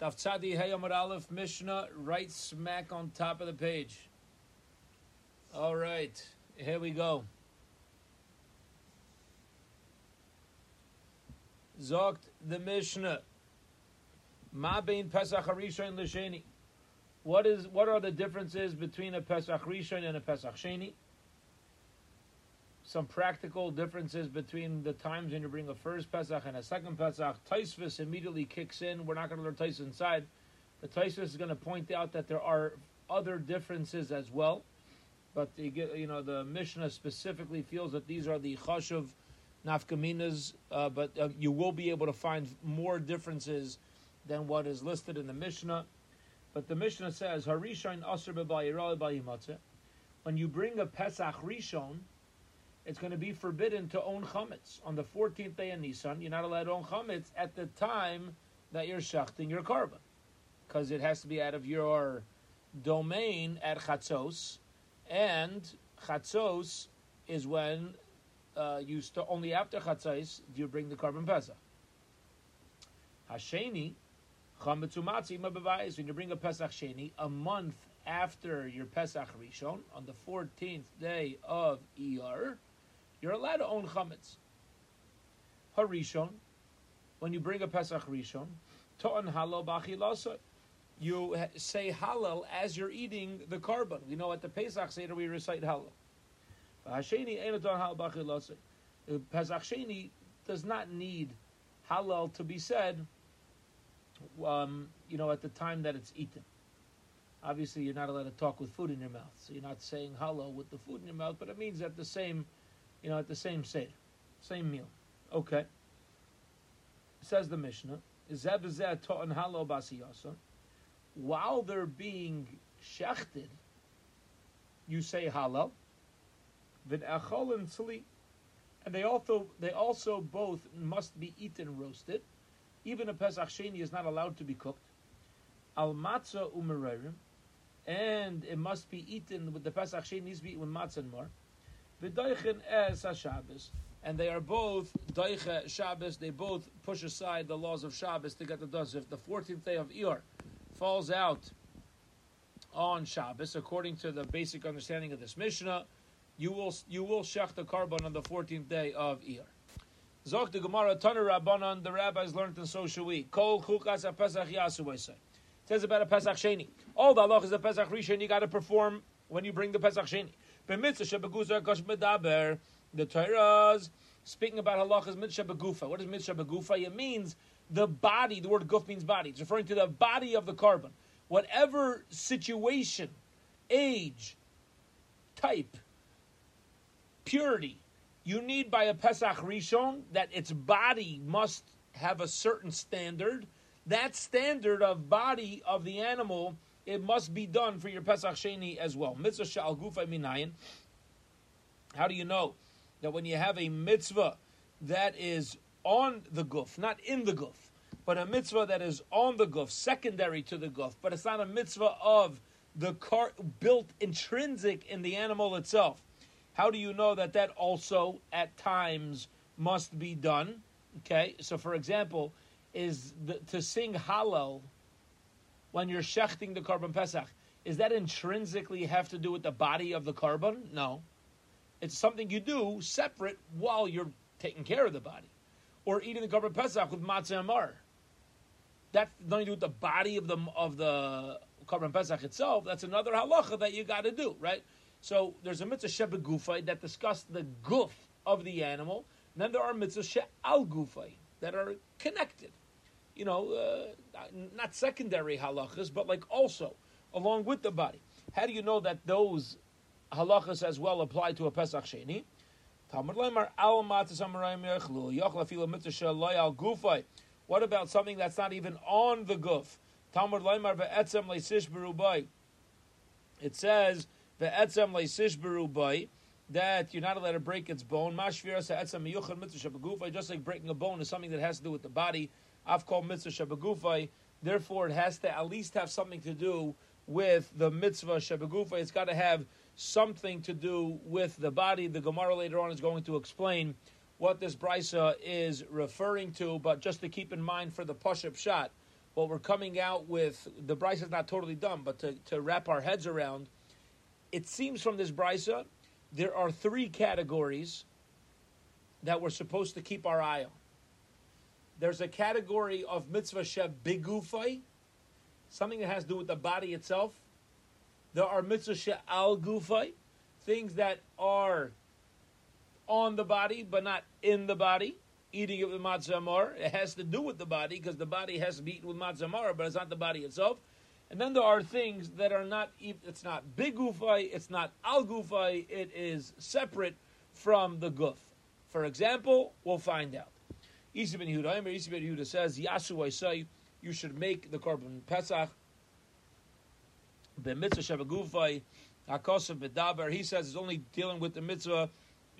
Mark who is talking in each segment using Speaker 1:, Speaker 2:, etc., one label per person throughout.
Speaker 1: Daf Tzadi Hey Aleph Mishnah, right smack on top of the page. All right, here we go. Zogt the Mishnah. Ma bein Pesach Harishon l'Sheni. What is what are the differences between a Pesach Rishon and a Pesach Sheni? Some practical differences between the times when you bring a first Pesach and a second Pesach. Taisvis immediately kicks in. We're not going to learn Taisvis inside. The Taisvis is going to point out that there are other differences as well, but the, you know the Mishnah specifically feels that these are the chashuv nafkaminas, uh, but uh, you will be able to find more differences than what is listed in the Mishnah. But the Mishnah says, Harishon Asr When you bring a Pesach Rishon, it's going to be forbidden to own chametz on the 14th day of Nisan. You're not allowed to own chametz at the time that you're shachting your korban, because it has to be out of your domain at chatzos, and chatzos is when uh, you st- only after chatzos do you bring the korban pesach. Hasheni chametz umatzi when you bring a pesach sheni a month after your pesach rishon on the 14th day of Iyar you're allowed to own chametz. Harishon, when you bring a Pesach Rishon, to'an Hallel b'achilasa, you say Hallel as you're eating the korban. We know at the Pesach Seder we recite Hallel. Hasheni enaton Hallel b'achilasa. Pesach Sheni does not need Hallel to be said, um, you know, at the time that it's eaten. Obviously, you're not allowed to talk with food in your mouth, so you're not saying Hallel with the food in your mouth, but it means that the same you know, at the same seder, same meal. Okay. Says the Mishnah, while they're being shechted, you say Hallel, and Sli and they also they also both must be eaten roasted. Even a pesach sheni is not allowed to be cooked. Al matzah umererim, and it must be eaten with the pesach sheni needs to be eaten with matzah and more. V'doichen es Shabbos, and they are both doiche Shabbos. They both push aside the laws of Shabbos to get the dust. If the fourteenth day of Iyar falls out on Shabbos, according to the basic understanding of this Mishnah, you will you will shech the korban on the fourteenth day of Iyar. Zok the Gemara Tana Rabbanon. The rabbis learned, and so should we. Kol chukas a Pesach Yasu. Says about a Pesach Sheni. All the halachas of Pesach Rishon you got to perform when you bring the Pesach Sheni. The Torah's speaking about halachas mitzvah begufa. What is mitzvah begufa? It means the body. The word guf means body. It's referring to the body of the korban. Whatever situation, age, type, purity, you need by a Pesach Rishon that its body must have a certain standard. That standard of body of the animal it must be done for your Pesach Sheni as well. Mitzvah shal gufa minayin. How do you know that when you have a mitzvah that is on the guf, not in the guf, but a mitzvah that is on the guf, secondary to the guf, but it's not a mitzvah of the car built intrinsic in the animal itself. How do you know that that also at times must be done? Okay, so for example, is the, to sing Hallel when you're shechting the korban pesach, is that intrinsically have to do with the body of the korban? No. It's something you do separate while you're taking care of the body. Or eating the korban pesach with matzah amar. That's nothing to do with the body of the of the korban pesach itself. That's another halacha that you got to do, right? So there's a mitzvah shebegufay that discuss the guf of the animal. And then there are mitzvah she'al gufay that are connected you know, uh, not secondary halachas, but like also along with the body. How do you know that those halachas as well apply to a Pesach Sheni? What about something that's not even on the guf? It says that you're not allowed to break its bone. Just like breaking a bone is something that has to do with the body. I've called mitzvah shabagufay. Therefore, it has to at least have something to do with the mitzvah shabagufay. It's got to have something to do with the body. The Gemara later on is going to explain what this brisa is referring to. But just to keep in mind for the push-up shot, what we're coming out with, the brisa is not totally done, but to, to wrap our heads around, it seems from this brisa there are three categories that we're supposed to keep our eye on. There's a category of mitzvah bigufay, something that has to do with the body itself. There are mitzvah al gufay, things that are on the body but not in the body. Eating it with matzah it has to do with the body because the body has to be eaten with matzah but it's not the body itself. And then there are things that are not. It's not big gufay. It's not al gufay. It is separate from the guf. For example, we'll find out. Isi ben Yehuda, Isi ben Yehuda says, Yasu say, you should make the korban pesach. The mitzvah shebagufay hakosav bedaber. He says it's only dealing with the mitzvah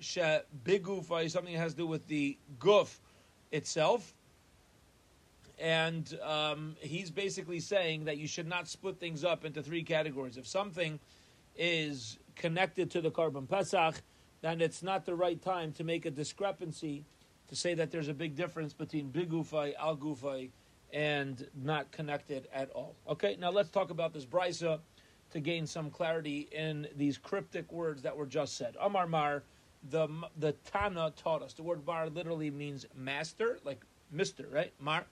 Speaker 1: shebigufay, something that has to do with the guf itself. And um, he's basically saying that you should not split things up into three categories. If something is connected to the korban pesach, then it's not the right time to make a discrepancy to say that there's a big difference between big gufay, al gufay, and not connected at all. Okay, now let's talk about this brisa to gain some clarity in these cryptic words that were just said. Amar Mar, the the Tana taught us. The word Mar literally means master, like Mister, right? Mar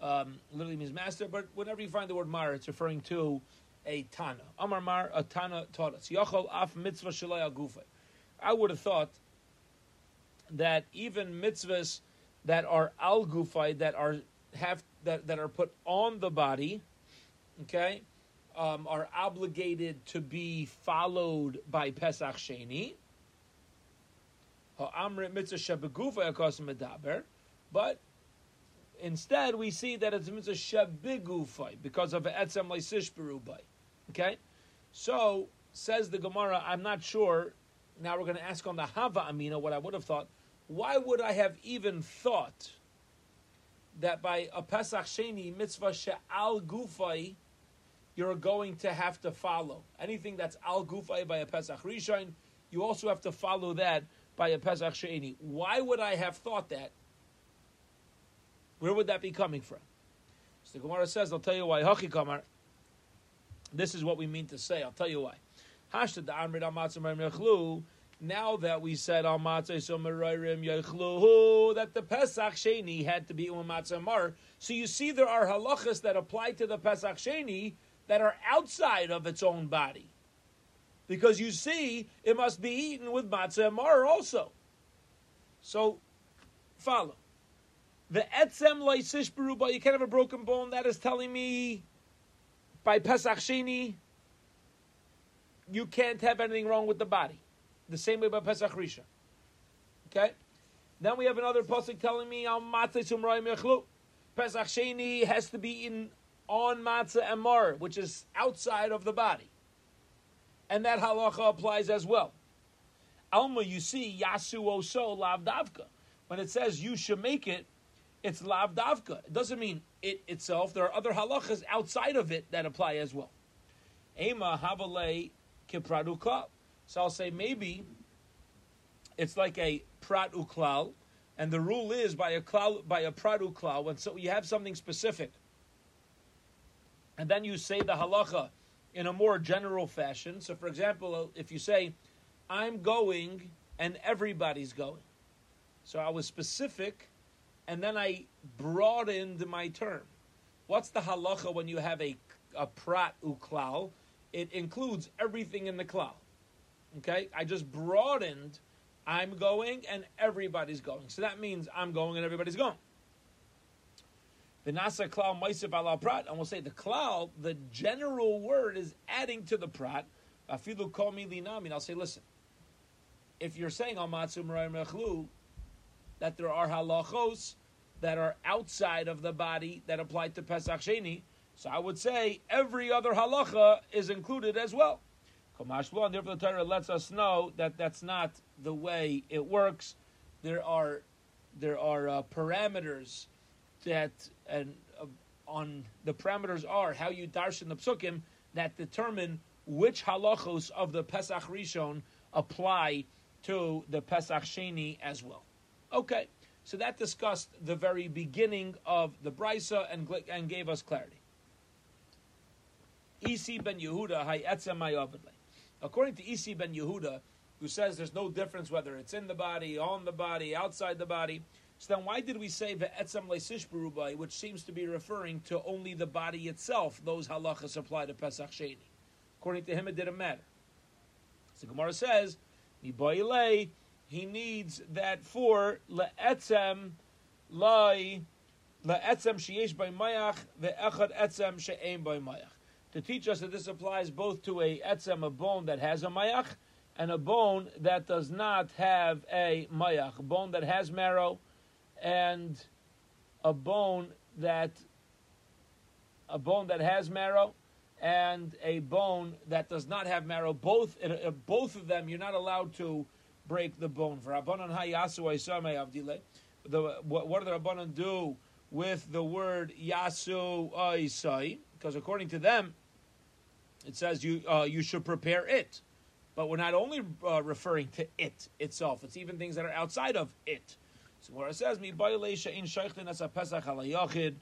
Speaker 1: um, literally means master, but whenever you find the word Mar, it's referring to a Tana. Amar Mar, a Tana taught us. Yachol af mitzvah shalai al gufay. I would have thought that even mitzvahs that are al gufay, that are have that, that are put on the body, okay, um, are obligated to be followed by Pesach Sheni. But instead, we see that it's mitzvah shebigufay because of etzem leisishberubai. Okay, so says the Gemara. I'm not sure now we're going to ask on the Hava Amina what I would have thought. Why would I have even thought that by a Pesach Sheni mitzvah she'al gufay, you're going to have to follow anything that's al gufay by a Pesach Rishon. You also have to follow that by a Pesach Sheni. Why would I have thought that? Where would that be coming from? So the Gemara says, "I'll tell you why." Hachi This is what we mean to say. I'll tell you why. Now that we said al matzah so yechluhu that the Pesach Sheni had to be um matzah mar, so you see there are halachas that apply to the Pesach Sheni that are outside of its own body, because you see it must be eaten with matzah mar also. So follow the etzem loisish but you can't have a broken bone. That is telling me by Pesach Sheni you can't have anything wrong with the body. The same way by Pesach Rishon. Okay? Then we have another pasuk telling me al matzah sumrayim yechlu. Pesach Sheni has to be eaten on matzah and mar, which is outside of the body. And that halacha applies as well. Alma, you see, yasu oso lav davka. When it says you should make it, it's lav davka. It doesn't mean it itself. There are other halachas outside of it that apply as well. Ema havale kiprat uklal. So I'll say maybe it's like a prat uklal, and the rule is by a klal, by a prat uklal when so you have something specific, and then you say the halacha in a more general fashion. So, for example, if you say, "I'm going," and everybody's going, so I was specific, and then I broadened my term. What's the halacha when you have a a prat uklal? it includes everything in the klal. Okay, I just broadened. I'm going and everybody's going. So that means I'm going and everybody's going. The nasa klal ma'isif ala prat, and we'll say the klal, the general word is adding to the prat. Afilu kol mi linami. I'll say, listen, if you're saying al matzu mechlu, that there are halachos that are outside of the body that apply to Pesach Sheni, so I would say every other halacha is included as well. And therefore, the Torah lets us know that that's not the way it works. There are there are uh, parameters that and uh, on the parameters are how you darshan the psukim that determine which halachos of the Pesach Rishon apply to the Pesach Sheni as well. Okay, So that discussed the very beginning of the brisa and, and gave us clarity. Isi ben Yehuda hay According to Isi ben Yehuda, who says there's no difference whether it's in the body, on the body, outside the body. So then why did we say ve'etzam le'sishberubai, which seems to be referring to only the body itself? Those halachas apply to Pesach Sheni. According to him, it didn't matter. So Gemara says, he needs that for le'etzem lai le'etzem sheyesh by mayach ve'echad etzem she'ein by mayach. To teach us that this applies both to a etzem, a bone that has a mayach, and a bone that does not have a mayach, a bone that has marrow, and a bone that a bone that has marrow, and a bone that does not have marrow. Both uh, both of them, you're not allowed to break the bone. For Rabbanan hayasu avdile. What, do the Rabbanan do with the word yasu oisai? Because according to them, it says you uh, you should prepare it. But we're not only uh, referring to it itself; it's even things that are outside of it. So where it says, "Mi in shaychin as a pesach halayachid."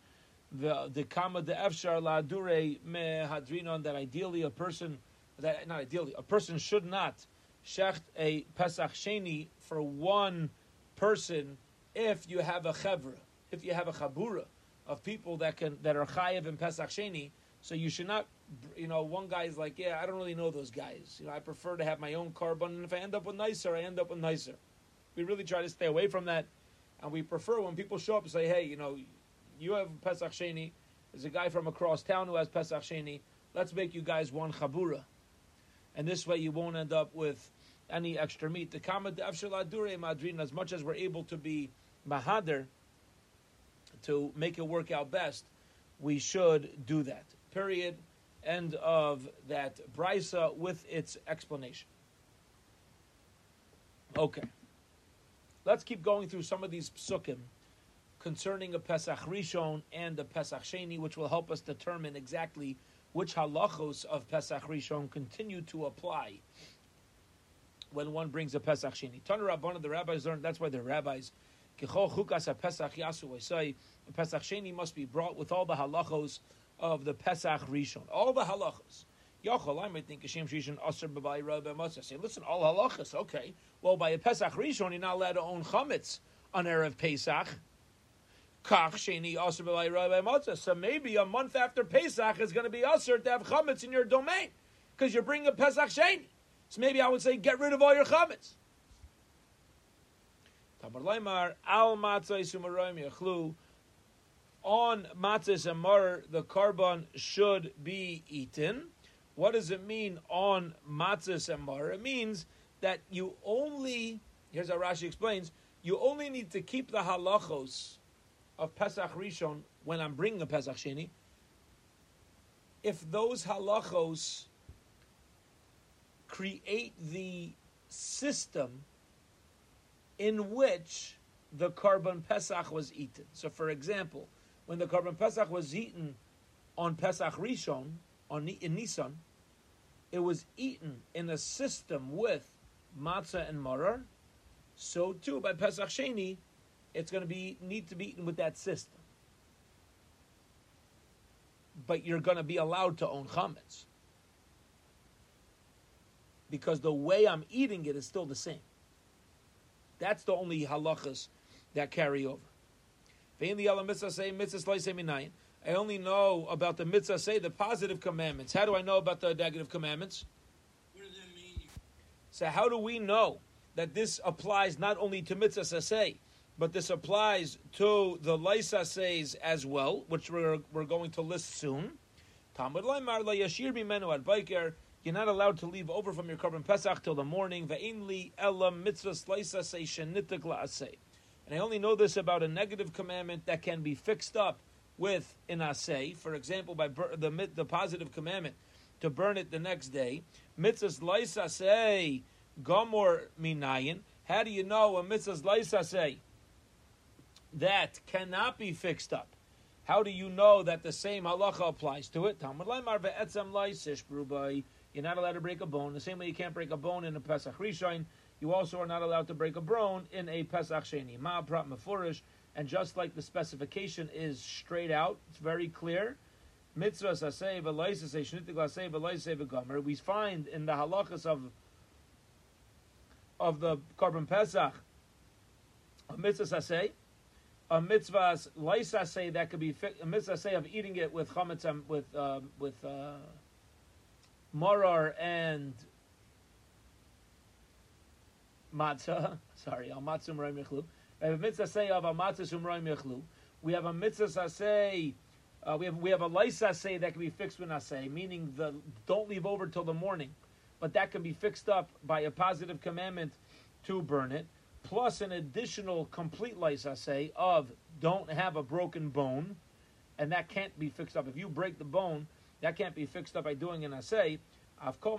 Speaker 1: The the kama de efshar la dure me hadrinon that ideally a person that not ideally a person should not shecht a pesach sheni for one person if you have a chevra, if you have a chabura of people that can that are chayev in pesach sheni. So you should not you know, one guy is like, yeah, I don't really know those guys. You know, I prefer to have my own korban, and if I end up with nicer, I end up with nicer. We really try to stay away from that, and we prefer when people show up and say, hey, you know, you have Pesach Sheni. There's a guy from across town who has Pesach Sheni. Let's make you guys one chabura, and this way you won't end up with any extra meat. The kama dure madrin, as much as we're able to be mahader to make it work out best, we should do that. Period end of that brisa with its explanation. Okay, let's keep going through some of these psukim concerning a Pesach Rishon and a Pesach Sheni, which will help us determine exactly which halachos of Pesach Rishon continue to apply when one brings a Pesach Sheni. Tana Rabbanah, the rabbis learned that's why they're rabbis. Pesach Yasu Pesach Sheni must be brought with all the halachos of the Pesach Rishon. All the halachas. Yochel, I might think Hashem Rishon Aser B'Bai Rabbi Matzah. Say, listen, all halachas. Okay, well, by a Pesach Rishon, you're not allowed to own chametz on erev Pesach. Kach Sheni Aser B'Bai Rabbi Matzah. So maybe a month after Pesach is going to be Aser to have chametz in your domain because you're bringing a Pesach Sheni. So maybe I would say get rid of all your chametz. Tamar Leimar Al Matzah Sumaroim Yachlu on matzahs and maror, the korban should be eaten. What does it mean on matzahs and maror? It means that you only, here's how Rashi explains, you only need to keep the halachos of Pesach Rishon when I'm bringing a Pesach Sheni. If those halachos create the system in which the korban Pesach was eaten. So, for example, when the Korban Pesach was eaten on Pesach Rishon, on in Nisan, it was eaten in a system with matzah and marar. So too by Pesach Sheni, it's going to be need to be eaten with that system. But you're going to be allowed to own chametz because the way I'm eating it is still the same. That's the only halachas that carry over. I only know about the mitzvah say the positive commandments. How do I know about the negative commandments?
Speaker 2: What does that mean?
Speaker 1: So how do we know that this applies not only to mitzvah say, but this applies to the Laisa says as well, which we're, we're going to list soon. Talmud Laimar la yashir bimenu ad biker. You're not allowed to leave over from your korban pesach till the morning. Ve'inli elam mitzvah laisa say shenitik la'aseh. And I only know this about a negative commandment that can be fixed up with an asay. For example, by bur- the the positive commandment to burn it the next day. Mitzvahs say gomor minayin. How do you know a mitzvahs say that cannot be fixed up? How do you know that the same halacha applies to it? You're not allowed to break a bone. The same way you can't break a bone in a Pesach Rishon, you also are not allowed to break a bone in a Pesach Sheni. Ma prat mefurish, and just like the specification is straight out, it's very clear. Mitzvah sasei v'loisasei shnitik lasei v'loisei v'gomer. We find in the halachas of of the Korban Pesach a mitzvah sasei, a mitzvah loisasei that could be a mitzvah say of eating it with chametz and with uh, with uh, morar and matzah. Sorry, al matzah umroim yechlu. We have a mitzvah say of al matzah umroim yechlu. We have a mitzvah say. Uh, we have we have a license say that can be fixed with say, meaning the don't leave over till the morning, but that can be fixed up by a positive commandment to burn it, plus an additional complete license say of don't have a broken bone, and that can't be fixed up. If you break the bone, that can't be fixed up by doing an assay. I'll say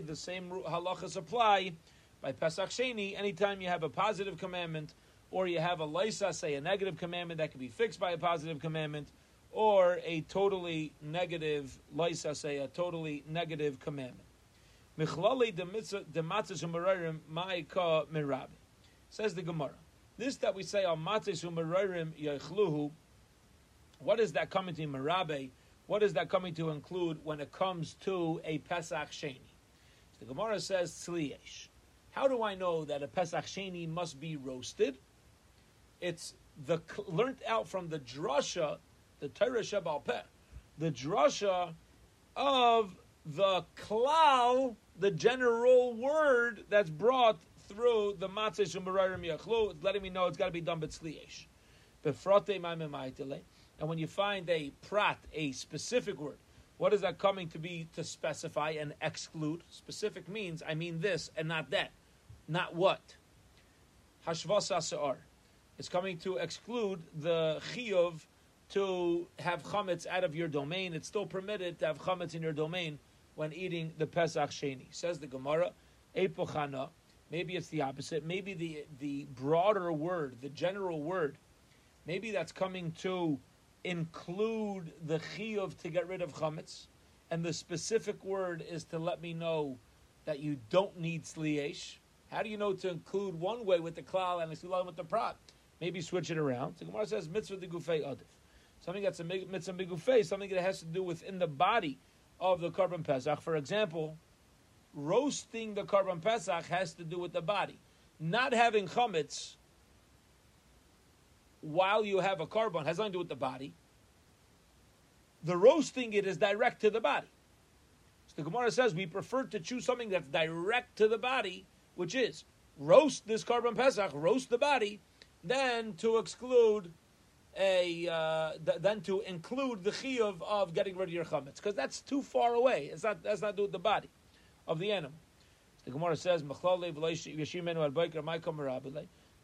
Speaker 1: the same halachas apply by Pesach Sheni. Anytime you have a positive commandment, or you have a laisa, say a negative commandment that can be fixed by a positive commandment, or a totally negative laisa, say a totally negative commandment. Says the Gemara. This that we say on matzes umararim yechluhu. What is that coming to merabe? What is that coming to include when it comes to a Pesach Sheni? The Gemara says tzliesh. How do I know that a Pesach Sheni must be roasted? It's the learnt out from the drasha, the Torah Shabal Peh, the drasha of the klal, the general word that's brought through the matzah shumararim yachlu, letting me know it's got to be done b'tzliesh. Befrote. And when you find a prat, a specific word, what is that coming to be to specify and exclude? Specific means I mean this and not that. Not what? Hashvasa se'ar. It's coming to exclude the chiyuv to have chametz out of your domain. It's still permitted to have chametz in your domain when eating the Pesach Sheni. Says the Gemara, Epochana. Maybe it's the opposite. Maybe the the broader word, the general word, maybe that's coming to include the chiyuv to get rid of chametz, and the specific word is to let me know that you don't need sliesh. How do you know to include one way with the klal and the with the prat? Maybe switch it around. So Gemara says mitzvah de gufei adif. Something that's a mitzvah begufei, something that has to do within the body of the korban pesach. For example, roasting the korban pesach has to do with the body. Not having chametz while you have a korban has nothing to do with the body. The roasting it is direct to the body. So the Gemara says we prefer to choose something that's direct to the body, which is roast this korban pesach, roast the body, than to exclude a uh, th- then to include the chiyuv of getting rid of your chametz because that's too far away. It's not that's not do with the body of the animal. The Gemara says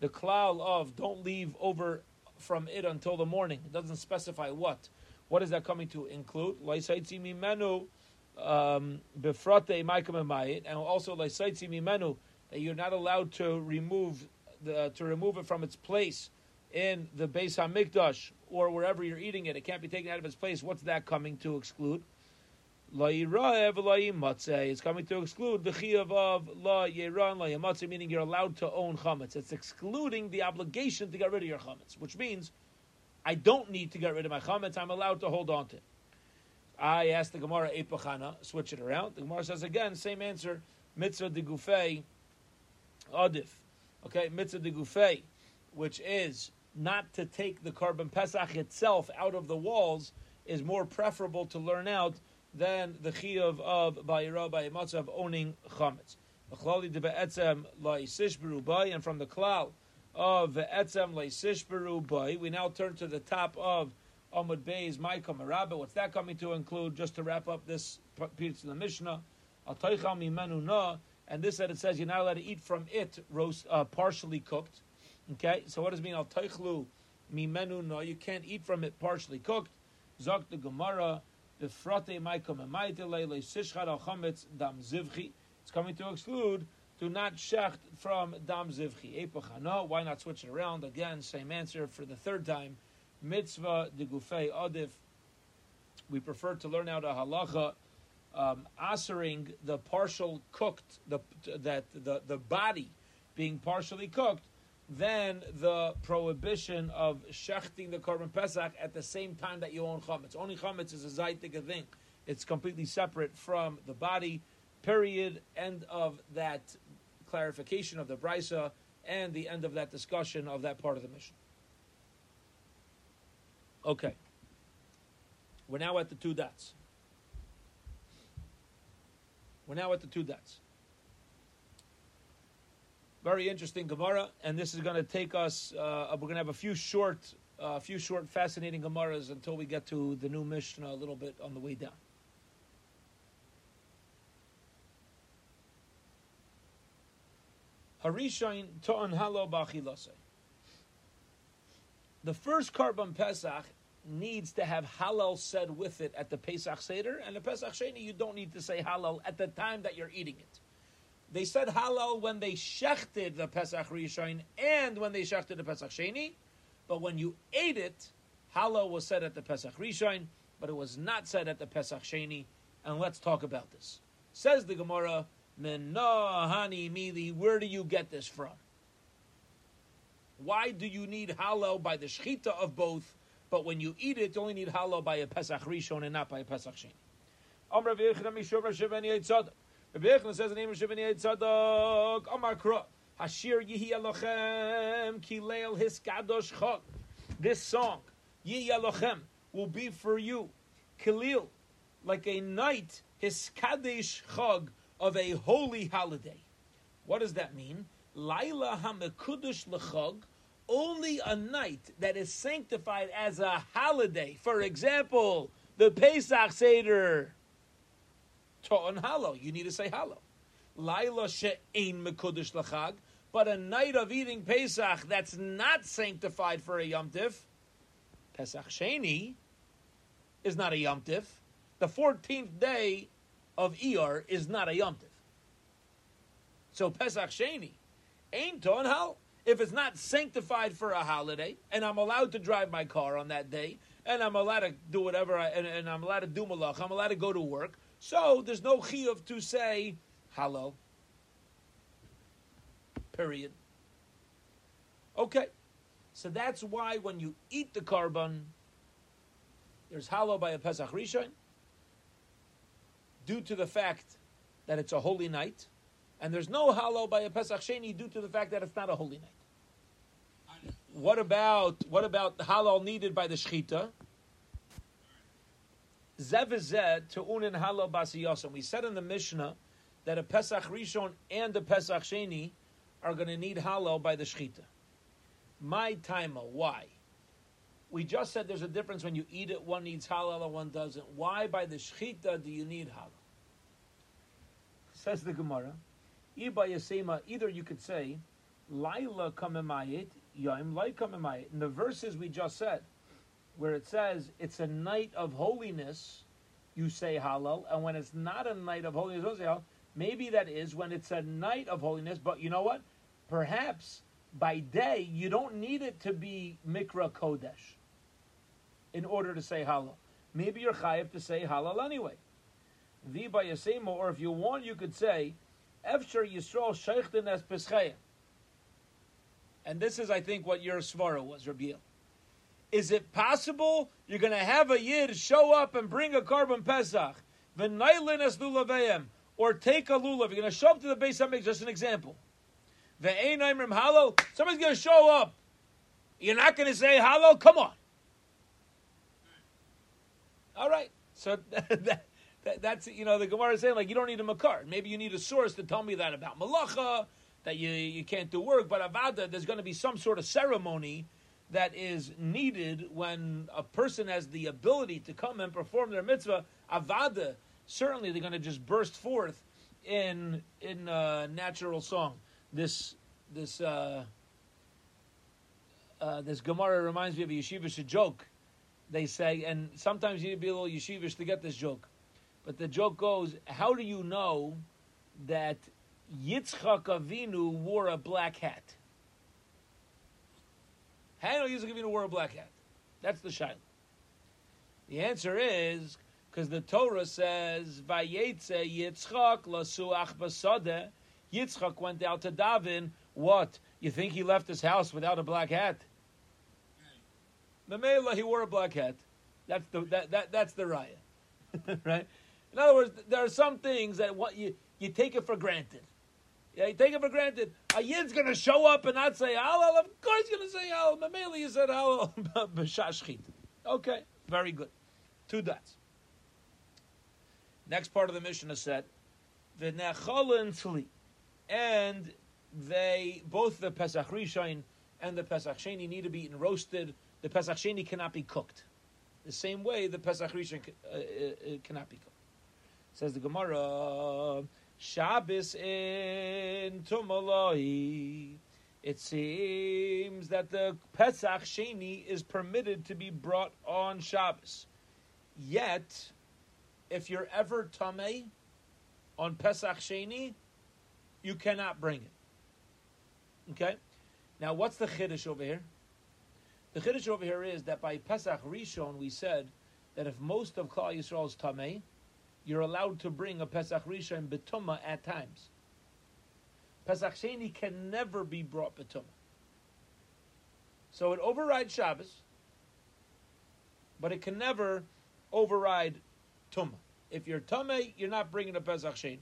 Speaker 1: the klal of don't leave over from it until the morning. It doesn't specify what. What is that coming to include? Um, and also that you're not allowed to remove the, to remove it from its place in the Beis Hamikdash or wherever you're eating it. It can't be taken out of its place. What's that coming to exclude? It's coming to exclude the chiyuv of la yeran la yamatze, meaning you're allowed to own chametz. It's excluding the obligation to get rid of your chametz, which means I don't need to get rid of my chametz. I'm allowed to hold on to it. I asked the Gemara epachana, switch it around. The Gemara says again, same answer. Mitzvah de gufei adif. Okay, mitzvah de gufei, which is not to take the korban pesach itself out of the walls, is more preferable to learn out than the chiyuv of Bayira by of owning chametz. And from the klal of etzem leisishberu bay, we now turn to the top of Amud Bey's Maikam Marabba. What's that coming to include? Just to wrap up this piece of the Mishnah, Al mimenu na, and this that it says you're not allowed to eat from it roast uh, partially cooked. Okay, so what does it mean? Al teichlu mimenu na, you can't eat from it partially cooked. Zok the Gemara. It's coming to exclude do not shecht from dam zivchi. Epochano, why not switch it around? Again, same answer for the third time. Mitzvah de gufei. We prefer to learn out a halacha um, the partial cooked, the that the the body being partially cooked, than the prohibition of shechting the korban pesach at the same time that you own chametz. Owning chametz is a zaytik thing; it's completely separate from the body. Period. End of that clarification of the brisa and the end of that discussion of that part of the Mishnah. Okay. We're now at the two dots. We're now at the two dots. Very interesting Gemara, and this is going to take us. Uh, we're going to have a few short, a uh, few short, fascinating Gemaras until we get to the new Mishnah a little bit on the way down. Harishain to'an halo b'achilase. The first korban pesach needs to have Hallel said with it at the Pesach Seder, and the Pesach Sheni you don't need to say Hallel at the time that you're eating it. They said Hallel when they shechted the Pesach Rishon and when they shechted the Pesach Sheni, but when you ate it, Hallel was said at the Pesach Rishon, but it was not said at the Pesach Sheni. And let's talk about this. Says the Gemara, Menahani Mili, where do you get this from? Why do you need Hallel by the shechita of both, but when you eat it, you only need Hallel by a Pesach Rishon and not by a Pesach Sheni? Rabbi Yechon says the name of Shivani Tzadok, Amar Kra, Hashir Kileil Chok. This song, Yihi Elochem, will be for you, Kilil, like a night, Hiskadesh Chog, of a holy holiday. What does that mean? Laila Hamekudush Lechog, only a night that is sanctified as a holiday. For example, the Pesach Seder Ta'on halo. You need to say halo. Laila she'ein mekudesh lachag. But a night of eating Pesach that's not sanctified for a Yom Tif, Pesach Sheni, is not a Yom Tif. The 14th day of Iyar is not a Yom Tif. So Pesach Sheni ain't on hal. If it's not sanctified for a holiday, and I'm allowed to drive my car on that day, and I'm allowed to do whatever, I, and, and I'm allowed to do malach, I'm allowed to go to work, so there's no chiyuv to say Hallel. Period. Okay. So that's why when you eat the korban, there's Hallel by a Pesach Rishon, due to the fact that it's a holy night, and there's no Hallel by a Pesach Sheni due to the fact that it's not a holy night. What about what about Hallel needed by the shechita? Zevizet halo basiyosam. We said in the Mishnah that a Pesach Rishon and a Pesach Sheni are going to need Hallel by the shechita. My timer, why? We just said there's a difference when you eat it, one needs Hallel and one doesn't. Why by the shechita do you need Hallel? Says the Gemara, either you could say, Laila kamemayit, yom lai kamemayit. In the verses we just said, where it says it's a night of holiness, you say Hallel, and when it's not a night of holiness, you say Hallel. Maybe that is when it's a night of holiness, but you know what? Perhaps by day you don't need it to be mikra kodesh in order to say Hallel. Maybe you're chayiv to say Hallel anyway. Viba yasemo, or if you want, you could say efsher yisrael sheichten es peschayim. And this is, I think, what your svara was, Rabbi is it possible you're going to have a yid show up and bring a korban pesach, the naylin as lulahem, or take a lulav? You're going to show up to the base make just an example. Ve'einaim rim halo. Somebody's going to show up. You're not going to say Hallel. Come on. All right. So that, that, that's you know the Gemara is saying like you don't need a makar. Maybe you need a source to tell me that about malacha that you you can't do work, but avada there's going to be some sort of ceremony that is needed when a person has the ability to come and perform their mitzvah, avada, certainly they're going to just burst forth in in a natural song. This this uh, uh, this Gemara reminds me of a yeshivish joke. They say, and sometimes you need to be a little yeshivish to get this joke. But the joke goes, how do you know that Yitzchak Avinu wore a black hat? How do Yitzchak Avinu wear a black hat? That's the shaila. The answer is Because the Torah says, Vayetze Yitzchak lasuach basade. Yitzchak went out to daven. What? You think he left his house without a black hat? The Mela, he wore a black hat. That's the that, that that's the raya, right? In other words, there are some things that what you you take it for granted. Yeah, you take it for granted. A yid's going to show up and not say Hallel. Of course, he's going to say Hallel. Mamela, you said Hallel b'shashchit. Okay, very good. Two dots. Next part of the is said, the necholin and they both the Pesach Rishon and the Pesach Sheni need to be eaten roasted. The Pesach Sheni cannot be cooked. The same way the Pesach Rishon uh, uh, uh, cannot be cooked. Says the Gemara, Shabbos in Tumaloi. It seems that the Pesach Sheni is permitted to be brought on Shabbos. Yet, if you're ever Tameh on Pesach Sheni, you cannot bring it. Okay? Now, what's the Chiddush over here? The Chiddush over here is that by Pesach Rishon, we said that if most of Klal Yisrael is Tameh, you're allowed to bring a Pesach Rishon Betuma at times. Pesach Sheni can never be brought Betuma. So it overrides Shabbos, but it can never override Tumah. If you're Tumah, you're not bringing a Pesach Sheni.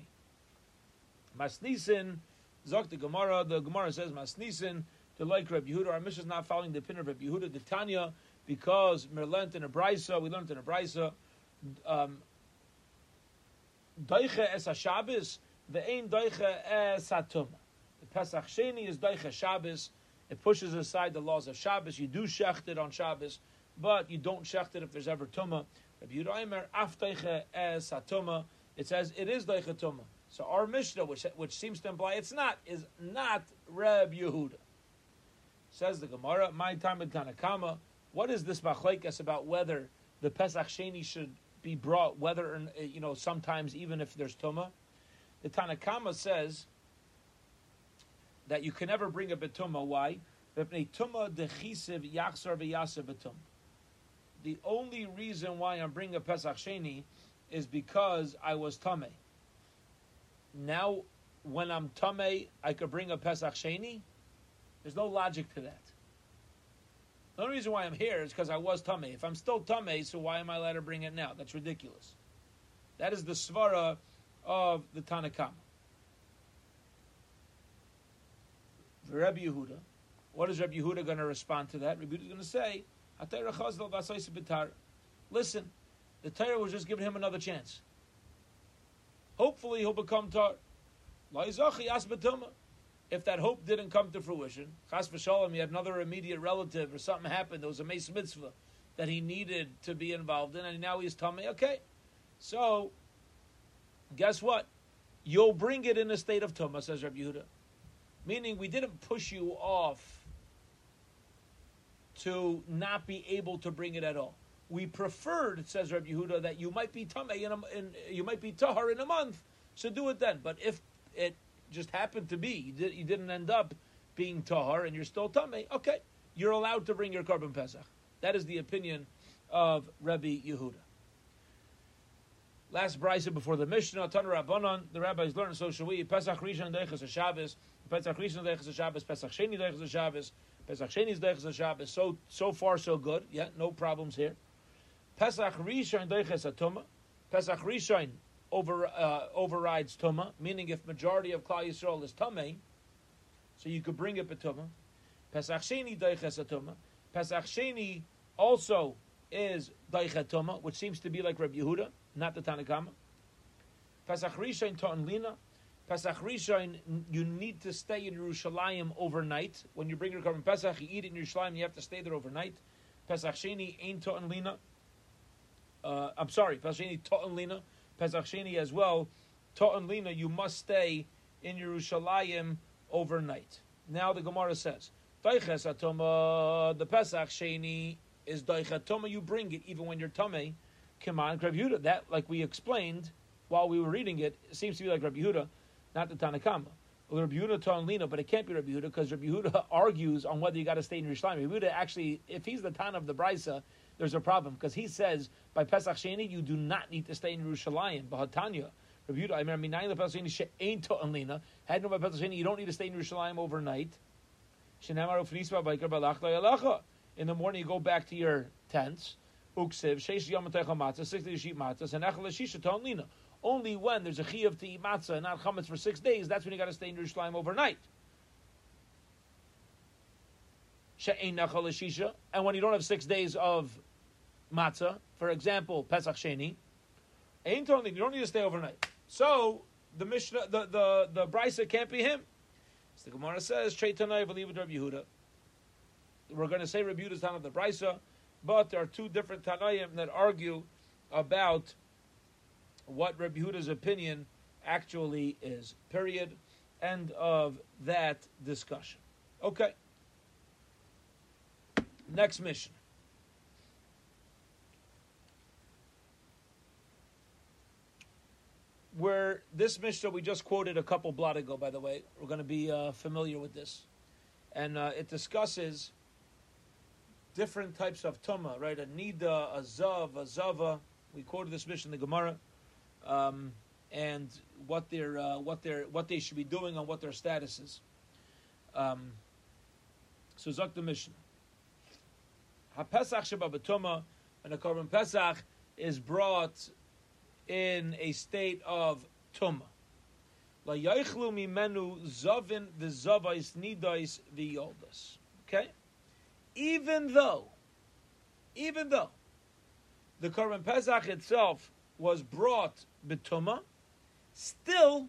Speaker 1: Masnisin, Zok the Gemara, the Gemara says Masnisin, the like Reb Yehuda. Our Mishnah is not following the opinion of Reb Yehuda, the Tana, because we learned in a Brisa, we learned in a Brisa, um, Doiche es a Shabbos, the ein Doiche es a Tumah. The Pesach Sheni is Doiche Shabbos. It pushes aside the laws of Shabbos. You do shecht it on Shabbos, but you don't shecht it if there's ever Tumah. Rabbi Yehuda af Doiche es a Tumah. It says it is Doiche Tumah. So our Mishnah, which, which seems to imply it's not, is not Reb Yehuda. Says the Gemara, my time in Tanakama, what is this machlekes about whether the Pesach Sheni should be brought, whether or eh, you know sometimes even if there's tuma. The Tanakama says that you can never bring a betuma. Why? The only reason why I'm bringing a Pesach Sheni is because I was tame. Now, when I'm tame, I could bring a Pesach Sheni. There's no logic to that. The only reason why I'm here is because I was tummy. If I'm still tummy, so why am I allowed to bring it now? That's ridiculous. That is the svara of the Tanakama. Rabbi Yehuda, what is Rabbi Yehuda going to respond to that? Rabbi Yehuda is going to say, Listen, the Torah was just giving him another chance. Hopefully he'll become tar if that hope didn't come to fruition, chas v'shalom, he had another immediate relative or something happened, there was a meis mitzvah that he needed to be involved in, and now he's tummy. Okay, so guess what? You'll bring it in a state of tumah, says Rabbi Yehuda. Meaning, we didn't push you off to not be able to bring it at all. We preferred, says Rabbi Yehuda, that you might be tummy in, a, in you might be tahar in a month, so do it then. But if it just happened to be, you, did, you didn't end up being tahar and you're still tamei, okay, you're allowed to bring your korban pesach. That is the opinion of Rabbi Yehuda. Last brisa before the Mishnah, Tana Rabbanon, the rabbis learned, so shall we, Pesach Rishon Deichas Shabbos, Pesach Rishon Deichas Shabbos, Pesach Sheni Deichas Shabbos, Pesach Sheni Deichas Shabbos, so, so far so good, yeah, no problems here. Pesach Rishon Deichas Atuma, Pesach Rishon over, uh, overrides tuma, meaning if majority of Klal Yisrael is tummy, so you could bring it betuma. Pesach Sheni daiches tuma. Pesach Sheni also is daichet tuma, which seems to be like Reb Yehuda, not the Tanakama. Pesach Rishon Ton Lina. Pesach Rishon, you need to stay in Yerushalayim overnight. When you bring your korban Pesach, you eat in Yerushalayim, you have to stay there overnight. Pesach Sheni ain't Ton Lina. Uh, I'm sorry, Pesach Sheni Ton Lina. Pesach Sheni as well, Ta'an Lina, you must stay in Yerushalayim overnight. Now the Gemara says, Daiches Atoma, the Pesach Sheni is Daichet Toma, you bring it even when you're. Come on, Rabbi Yehuda. That, like we explained while we were reading it, it seems to be like Rabbi Yehuda, not the Tanakama. Rabbi Yehuda Ta'an Lina, but it can't be Rabbi Yehuda because Rabbi Yehuda argues on whether you got to stay in Yerushalayim. Rabbi Yehuda actually, if he's the Tan of the Brisa, there's a problem because he says by Pesach Sheni you do not need to stay in Yerushalayim. Bahatanya, Rabbi I remember nine Pesach Sheni she'ain to'anlina. Had no by Pesach Sheni you don't need to stay in Yerushalayim overnight. In the morning you go back to your tents. Uksiv sheish yom matzah six days you matzah and echel shisha to'anlina. Only when there's a chiyuv to eat matzah and not chametz for six days, that's when you got to stay in Yerushalayim overnight. And when you don't have six days of matzah, for example, Pesach Sheni, ain't totally, you don't need to stay overnight. So the Mishnah, the the the Brisa can't be him. So the Gemara says, "Chaitanai believe Rabbi Yehuda." We're going to say Rabbi Yehuda's of the Brisa, but there are two different Tanaim that argue about what Rabbi Yehuda's opinion actually is. Period. End of that discussion. Okay. Next Mishnah. Where this Mishnah we just quoted a couple blot ago, by the way, we're going to be uh, familiar with this, and uh, it discusses different types of tuma, right? A nida, a zav, a zava. We quoted this Mishnah in the Gemara, um, and what they uh, what they what they should be doing and what their status is. Um, so Zok the Mishnah. HaPesach Sheba B'Tuma, and a Korban Pesach is brought in a state of Tuma. La Yaichlu Mimenu Zavin V'Zavais Nidais V'Yoldas. Okay? Even though, even though the Korban Pesach itself was brought B'Tuma, still,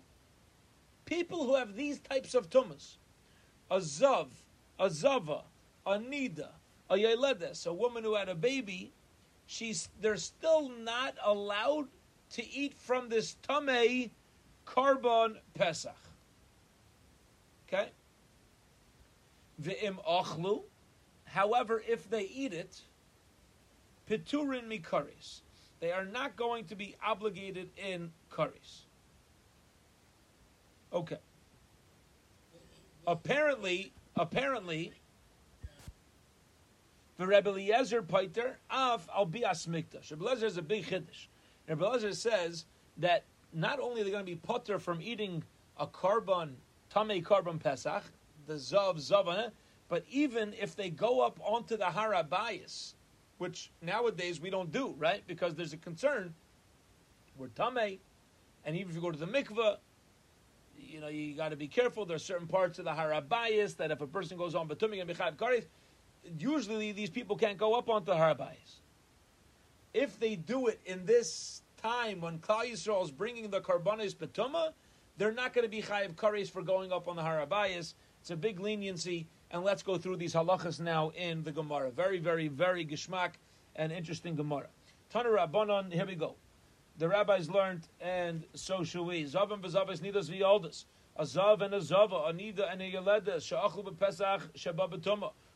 Speaker 1: people who have these types of Tumas, a Zav, a Zava, a Nida, a yeledes, a woman who had a baby, she's they're still not allowed to eat from this tamei korban pesach. Okay. V'im ochlu. However, if they eat it, piturin mikaris, they are not going to be obligated in karis. Okay. Apparently, apparently, the Rebbe Eliezer Paiter of al bias mikdash. Rebbe Eliezer is a big chiddush. Rebbe Eliezer says that not only are they going to be potter from eating a korban, tamei korban pesach, the zav zavana, but even if they go up onto the Har Habayis, which nowadays we don't do, right? Because there's a concern. We're tamei, and even if you go to the mikveh, you know you got to be careful. There are certain parts of the Har Habayis that if a person goes on batuming and bichav karis, usually these people can't go up onto the Har Habayis. If they do it in this time when Klal Yisrael is bringing the Karbanis Betuma, they're not going to be chayiv kares for going up on the Har Habayis. It's a big leniency, and let's go through these halachas now in the Gemara. Very, very, very geshmak and interesting Gemara. Tana Rabbanon, here we go. The rabbis learned, and so shall we. Zav and bezavas nidas. A zav and a zava, a nida and yeleda, sha'achlu b'pesach, shabba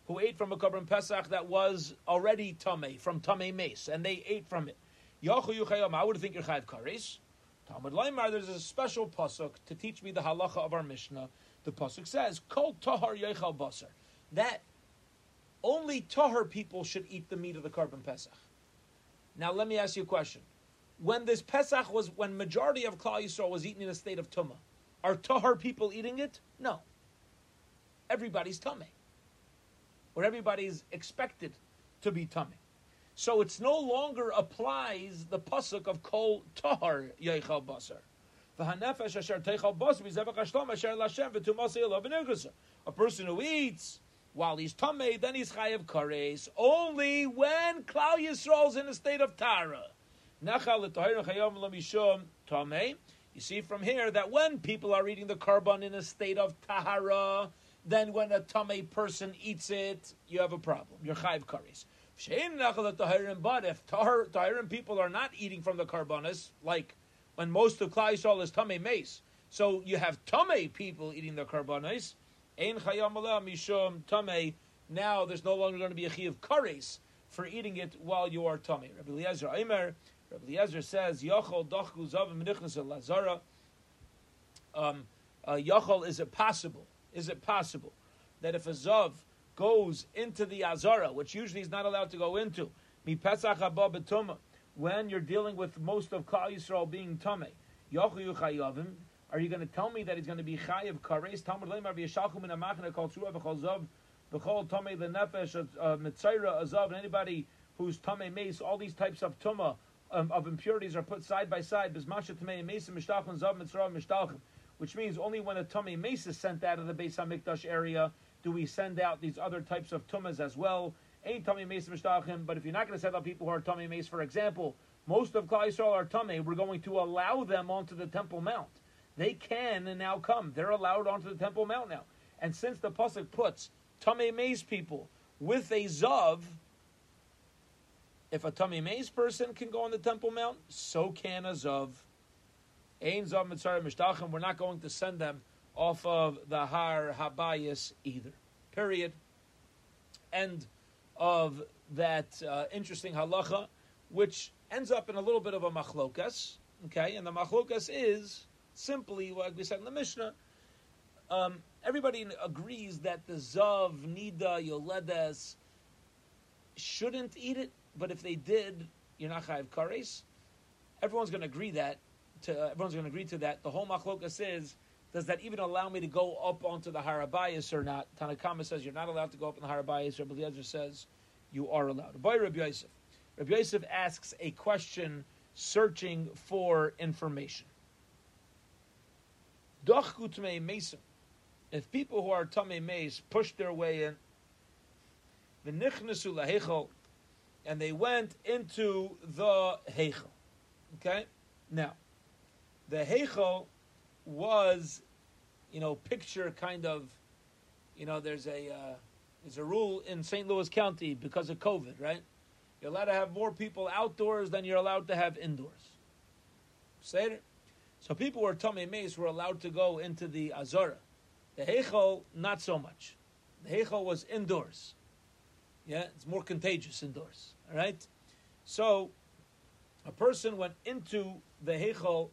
Speaker 1: who ate from a korban pesach that was already tame from tamei meis, and they ate from it. Yachu yuchayom, I would think you're chayv kares. Talmud Leimar, there's a special pasuk to teach me the halacha of our Mishnah. The pasuk says, "Kol tahar yechal basar," that only tahar people should eat the meat of the korban pesach. Now, let me ask you a question: When this pesach was, when majority of Klal Yisrael was eaten in a state of tumah, are tahar people eating it? No. Everybody's tamei where everybody is expected to be tamei. So it's no longer applies the pasuk of kol tahar yeichal basar. A person who eats while he's tamei, then he's chayav kares only when Klal Yisrael is in a state of tahara. You see from here that when people are eating the korban in a state of tahara, then when a tame person eats it, you have a problem. You're chayv kares. But if tahirim people are not eating from the karbonis, like when most of Klal Yisrael is tamei meis, so you have tame people eating the karbonis, ein mishum. Now there's no longer going to be a of kares for eating it while you are tame. Rabbi Eliezer Aimer, Rabbi Eliezer says, Yachol dochku zavim lazara. Um, uh, Yachol, is it possible? Is it possible that if a Zav goes into the Azara, which usually he's not allowed to go into. When you're dealing with most of Klal Yisrael being tame, yochu chayavim. Are you going to tell me that he's going to be chayiv kares? Talmud leimar v'yishalchu min amachna kol tzura v'chol zav v'chol tame lenefesh uh, mitzayra azav and anybody who's tamei meis. All these types of tuma um, of impurities are put side by side. Bismasha tame mace mishtachon zav mitzra mishtachon. Which means only when a tamei meis is sent out of the Beis Hamikdash area do we send out these other types of tumas as well. Ain't tamei meis mishtachim, but if you're not going to send out people who are tamei meis, for example, most of Klal Yisrael are tamei, we're going to allow them onto the Temple Mount. They can and now come. They're allowed onto the Temple Mount now. And since the pasuk puts tamei meis people with a zav, if a tamei meis person can go on the Temple Mount, so can a zav. Ein zav mitzvah mishtachim. We're not going to send them off of the Har Habayis either. Period. End of that uh, interesting halacha, which ends up in a little bit of a machlokas. Okay, and the machlokas is simply like we said in the Mishnah. Um, everybody agrees that the zav, nida, yoledes shouldn't eat it, but if they did, you're not chayiv kares. Everyone's going to agree that. To, uh, everyone's going to agree to that. The whole machlokas is does that even allow me to go up onto the Har Habayis or not? Tanna Kamma says you're not allowed to go up in the Har Habayis. Rabbi Eliezer says you are allowed. By Rabbi Yosef. Rabbi Yosef asks a question searching for information. If people who are Tamei Meis push their way in, and they went into the Heichel. Okay? Now, the Heichel was, you know, picture kind of, you know, there's a uh, there's a rule in St. Louis County because of COVID, right? You're allowed to have more people outdoors than you're allowed to have indoors. It. So people who are tamei meis were allowed to go into the Azara. The Heichel, not so much. The Heichel was indoors. Yeah, it's more contagious indoors. All right? So a person went into the Heichel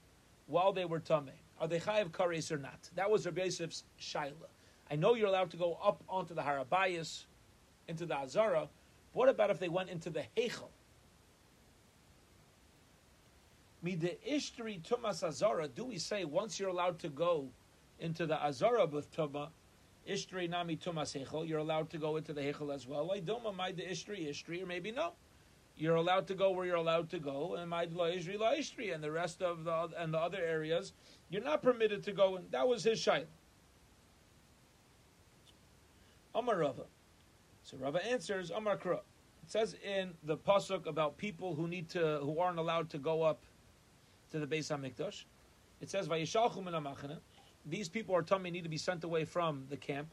Speaker 1: while they were tamei. Are they chayiv kares or not? That was Rabbi Yosef's shaila. I know you're allowed to go up onto the Har Habayis, into the azara. What about if they went into the heichel? Mida ishtri tumas azara. Do we say once you're allowed to go into the azara with tuma, ishtri nami tumas heichel, you're allowed to go into the heichel as well? Like doma the ishtri ishtri, or maybe no you're allowed to go where you're allowed to go, and and the rest of the and the other areas, you're not permitted to go. And that was his shaila. Amar Rava. So Rava answers Amar Kra. It says in the pasuk about people who need to who aren't allowed to go up to the Beis Hamikdash. It says Vayishalchu min These people are tamei need to be sent away from the camp.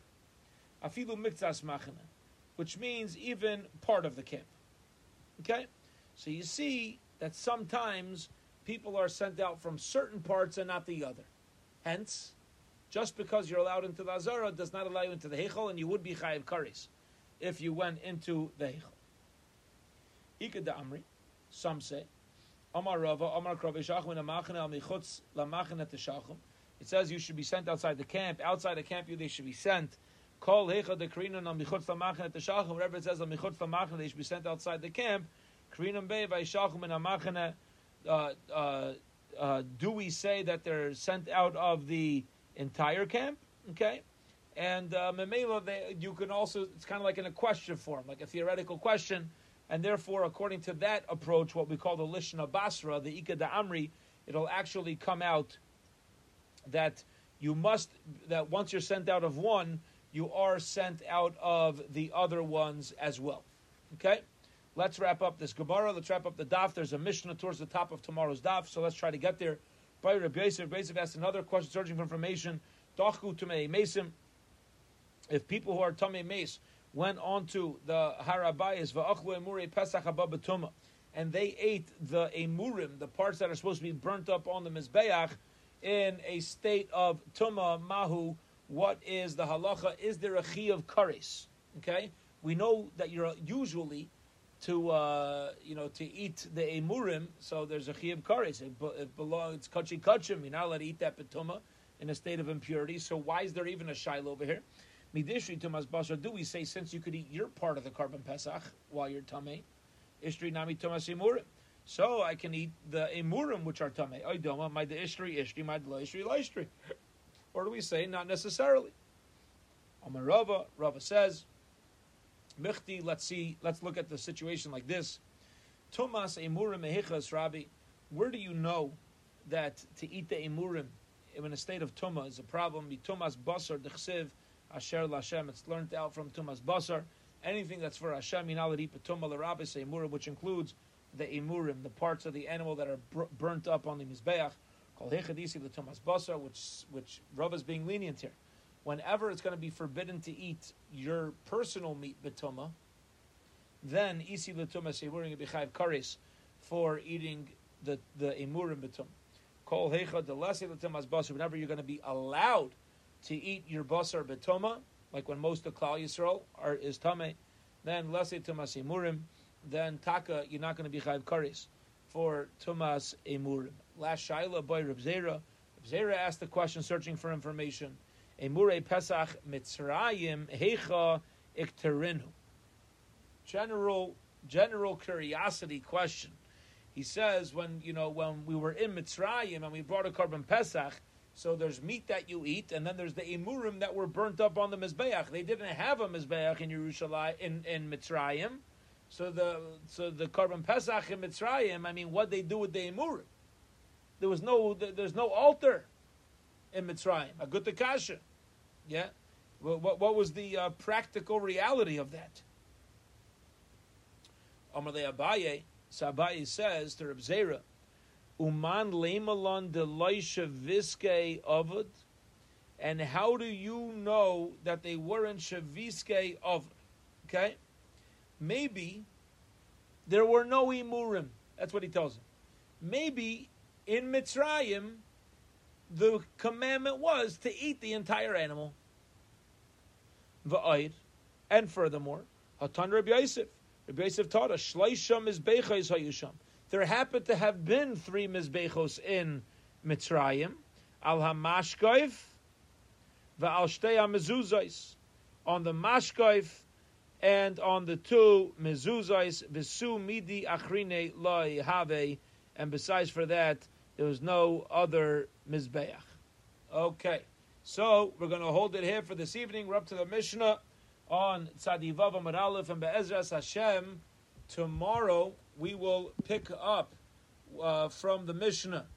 Speaker 1: Afilu miktas machana, which means even part of the camp. Okay? So you see that sometimes people are sent out from certain parts and not the other. Hence, just because you're allowed into the Azara does not allow you into the Heichel, and you would be Chayiv Karis if you went into the Heichel. Ika Amri, some say, Amar Rava, Amar Kravishachim, Amachane al Michutz, Lamachane Teshachim. It says you should be sent outside the camp. Outside the camp, you they should be sent Kol hecha de krinan on michutz lamachin at the shachim. Wherever it says on michutz lamachin, they should be sent outside the camp. Krinan bei vayshachim in amachina. Uh, uh, uh, do we say that they're sent out of the entire camp? Okay, and uh, memela, you can also it's kind of like in a question form, like a theoretical question, and therefore, according to that approach, what we call the lishna basra, the ika da amri, it'll actually come out that you must that once you're sent out of one, you are sent out of the other ones as well. Okay? Let's wrap up this Gemara. Let's wrap up the daf. There's a Mishnah towards the top of tomorrow's daf, so let's try to get there. By Rabbi Yosef, Yosef asked another question, searching for information. Dachu Tumei Mesim. If people who are Tumei Meis went on to the Har Habayis, Va'achlu Emure Pesach Abba and they ate the Emurim, the parts that are supposed to be burnt up on the Mizbeach, in a state of Tuma Mahu, what is the halacha? Is there a chi of kares? Okay, we know that you're usually to uh, you know to eat the emurim, so there's a chi of kares. It, it belongs it's kachi kachim. You're not allowed to eat that betuma in a state of impurity. So why is there even a shaila over here? Midishri tumas basar. Do we say since you could eat your part of the korban pesach while you're tamei, Ishtri nami tumas imurim. So I can eat the imurim, which are tamei. Oidoma, my the ishtri, ishtri, my the ishtri. Or do we say not necessarily? Amar Rava, Rava says, Michti, let's see, let's look at the situation like this. Tumas emurim mehichas, Rabbi, where do you know that to eat the emurim in a state of tuma is a problem? Tumas basar dechsev asher lashem. It's learned out from tumas basar. Anything that's for Hashem, which includes the emurim, the parts of the animal that are burnt up on the mizbeach. Which which Rav is being lenient here. Whenever it's going to be forbidden to eat your personal meat betuma, then isi l'tuma semurim b'chayv kares for eating the the emurim betum. Kol hecha the lesi l'tumas basar. Whenever you're going to be allowed to eat your basar betuma, like when most of Klal Yisrael are is tame, then lesi tumas emurim. Then taka you're not going to be chayv kares for tumas emurim. Last shaila by Reb Zera. Zera asked the question, searching for information. Emure Pesach Mitzrayim Hecha Ikterinu. General general curiosity question. He says when you know when we were in Mitzrayim and we brought a korban Pesach, so there's meat that you eat, and then there's the emurim that were burnt up on the mizbeach. They didn't have a mizbeach in Yerushalayim in, in Mitzrayim, so the so the korban Pesach in Mitzrayim. I mean, what they do with the emurim? There was no there's no altar in Mitzrayim. A good kasha, yeah. What, what, was the uh, practical reality of that? Abaye, so Abaye says to Reb Zera, Uman lemalon deloisha viske avod. And how do you know that they weren't shaviske of? Okay, maybe there were no imurim. That's what he tells him. Maybe in Mitzrayim, the commandment was to eat the entire animal. Va'ayid, and furthermore, Hatan Rabbi Yosef. Rabbi Yosef taught us Shleisham Mizbechos Hayusham. There happened to have been three Mizbechos in Mitzrayim, Al Hamashkoif, Va'al Shtei on the Mashkoif and on the two Mezuzais, Visu Midi Achrine Loi Have, and besides for that, there was no other Mizbeach. Okay, so we're going to hold it here for this evening. We're up to the Mishnah on Tzadivav Amud Aleph and Be'ezras Hashem. Tomorrow we will pick up uh, from the Mishnah